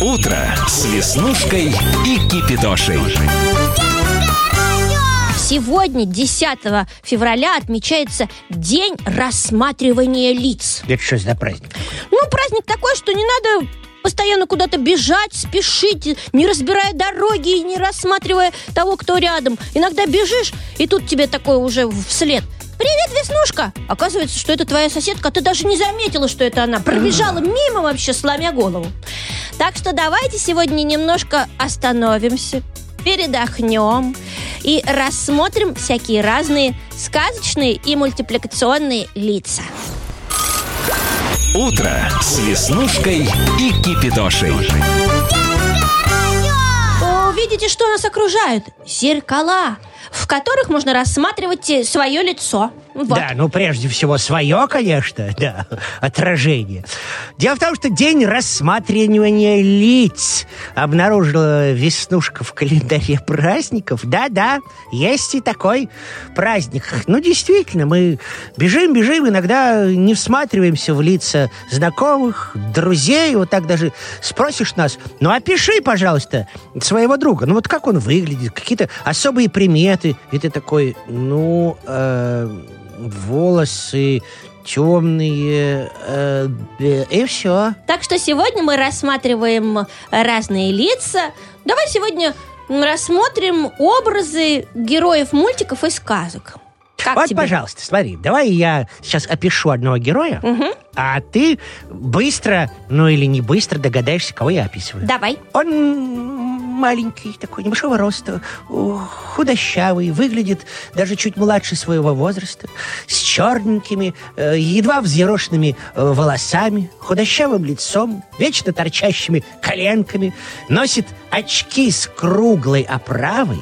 Утро с Веснушкой и Кипидошей. Сегодня, 10 февраля, отмечается День рассматривания лиц. Это что за праздник? Ну, праздник такой, что не надо постоянно куда-то бежать, спешить, не разбирая дороги и не рассматривая того, кто рядом. Иногда бежишь, и тут тебе такое уже вслед. Привет, Веснушка! Оказывается, что это твоя соседка, а ты даже не заметила, что это она. Пробежала мимо вообще, сломя голову. Так что давайте сегодня немножко остановимся, передохнем и рассмотрим всякие разные сказочные и мультипликационные лица. Утро с Веснушкой и Кипидошей. Видите, что нас окружает? Зеркала, в которых можно рассматривать э, свое лицо. Вот. Да, ну прежде всего свое, конечно, да, отражение. Дело в том, что день рассматривания лиц обнаружила Веснушка в календаре праздников. Да-да, есть и такой праздник. Ну, действительно, мы бежим, бежим, иногда не всматриваемся в лица знакомых, друзей. Вот так даже спросишь нас, ну, опиши, пожалуйста, своего друга. Ну, вот как он выглядит, какие-то особые приметы. И ты такой, ну, э, волосы темные, э, э, и все. Так что сегодня мы рассматриваем разные лица. Давай сегодня рассмотрим образы героев мультиков и сказок. Как вот, тебе? пожалуйста, смотри, давай я сейчас опишу одного героя, Мгм. а ты быстро, ну или не быстро догадаешься, кого я описываю. Давай. Он маленький, такой небольшого роста, худощавый, выглядит даже чуть младше своего возраста, с черненькими, э, едва взъерошенными э, волосами, худощавым лицом, вечно торчащими коленками, носит очки с круглой оправой,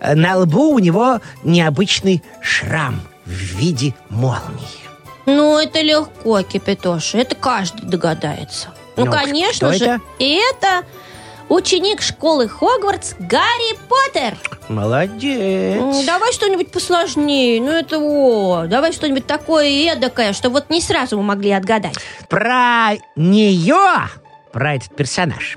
э, на лбу у него необычный шрам в виде молнии. Ну, это легко, Кипятоша. Это каждый догадается. Ну, Ну, конечно кто же. это? Это ученик школы Хогвартс Гарри Поттер. Молодец. Давай что-нибудь посложнее. Ну, это о, давай что-нибудь такое эдакое, что вот не сразу мы могли отгадать. про нее, про этот персонаж,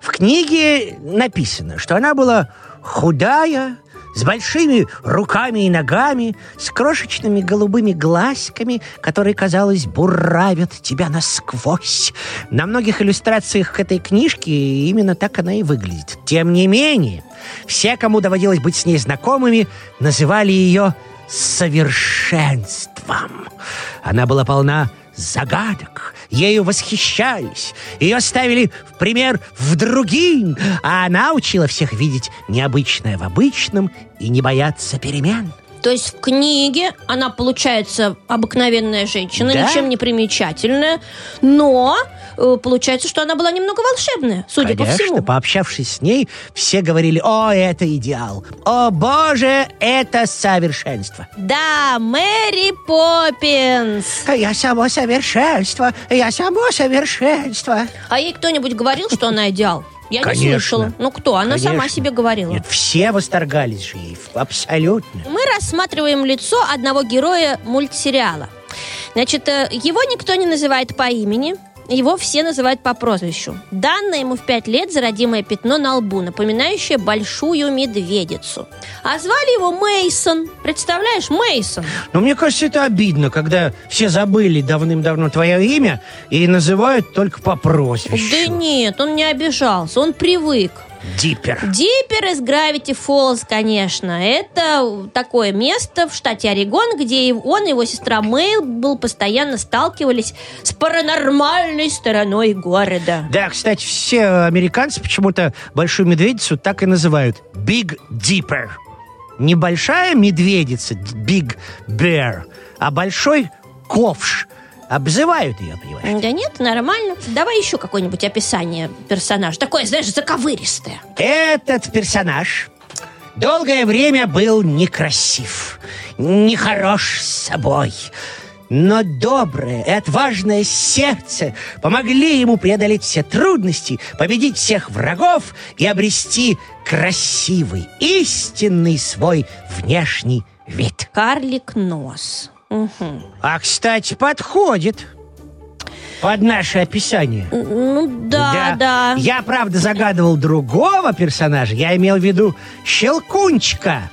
в книге написано, что она была худая, с большими руками и ногами, с крошечными голубыми глазками, которые, казалось, буравят тебя насквозь. На многих иллюстрациях к этой книжке именно так она и выглядит. Тем не менее, все, кому доводилось быть с ней знакомыми, называли ее совершенством. Она была полна загадок, ею восхищались, ее ставили в пример в другим, а она учила всех видеть необычное в обычном и не бояться перемен. То есть в книге она получается обыкновенная женщина, Да. ничем не примечательная, но э, получается, что она была немного волшебная, судя по Конечно, всему. пообщавшись с ней, все говорили, о, это идеал, о, боже, это совершенство. Да, Мэри Поппинс. Я само совершенство, я само совершенство. А ей кто-нибудь говорил, что она идеал? Я не Конечно. слышала. Ну кто? Она сама Конечно. себе говорила. Нет, все восторгались же ей, абсолютно. Мы рассматриваем лицо одного героя мультсериала. Значит, э, его никто не называет по имени, его все называют по прозвищу. Данное ему в пять лет за родимое пятно на лбу, напоминающее большую медведицу. А звали его Мейсон. Представляешь, Мейсон. Но мне кажется, это обидно, когда все забыли давным-давно твое имя и называют только по прозвищу. Да нет, он не обижался, он привык. Диппер. Диппер из Gravity Falls, конечно. Это такое место в штате Орегон, где он и его сестра Мэйл был постоянно сталкивались с паранормальной стороной города. Да, кстати, все американцы почему-то большую медведицу так и называют. Big Dipper. Небольшая медведица, Big Bear, а большой ковш. Обзывают ее, понимаешь? Да нет, нормально. Давай еще какое-нибудь описание персонажа. Такое, знаешь, заковыристое. Этот персонаж долгое время был некрасив, нехорош с собой. Но доброе и отважное сердце помогли ему преодолеть все трудности, победить всех врагов и обрести красивый, истинный свой внешний вид. Карлик нос. Мгм. А, кстати, подходит. Под наше описание. Ну да, да. Я, правда, загадывал другого персонажа. Я имел в виду Щелкунчика.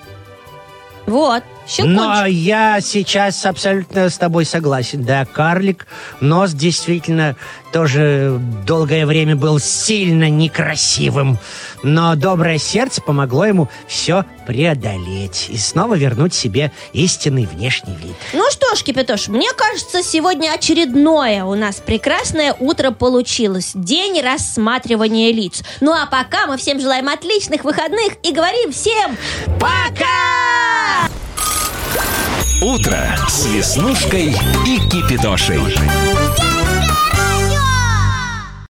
Вот, щелкунчик. Но я сейчас абсолютно с тобой согласен. Да, карлик, нос действительно тоже долгое время был сильно некрасивым. Но доброе сердце помогло ему все преодолеть и снова вернуть себе истинный внешний вид. Ну что ж, Кипятош, мне кажется, сегодня очередное у нас прекрасное утро получилось. День рассматривания лиц. Ну а пока мы всем желаем отличных выходных и говорим всем пока! Утро с Веснушкой и Кипидошей.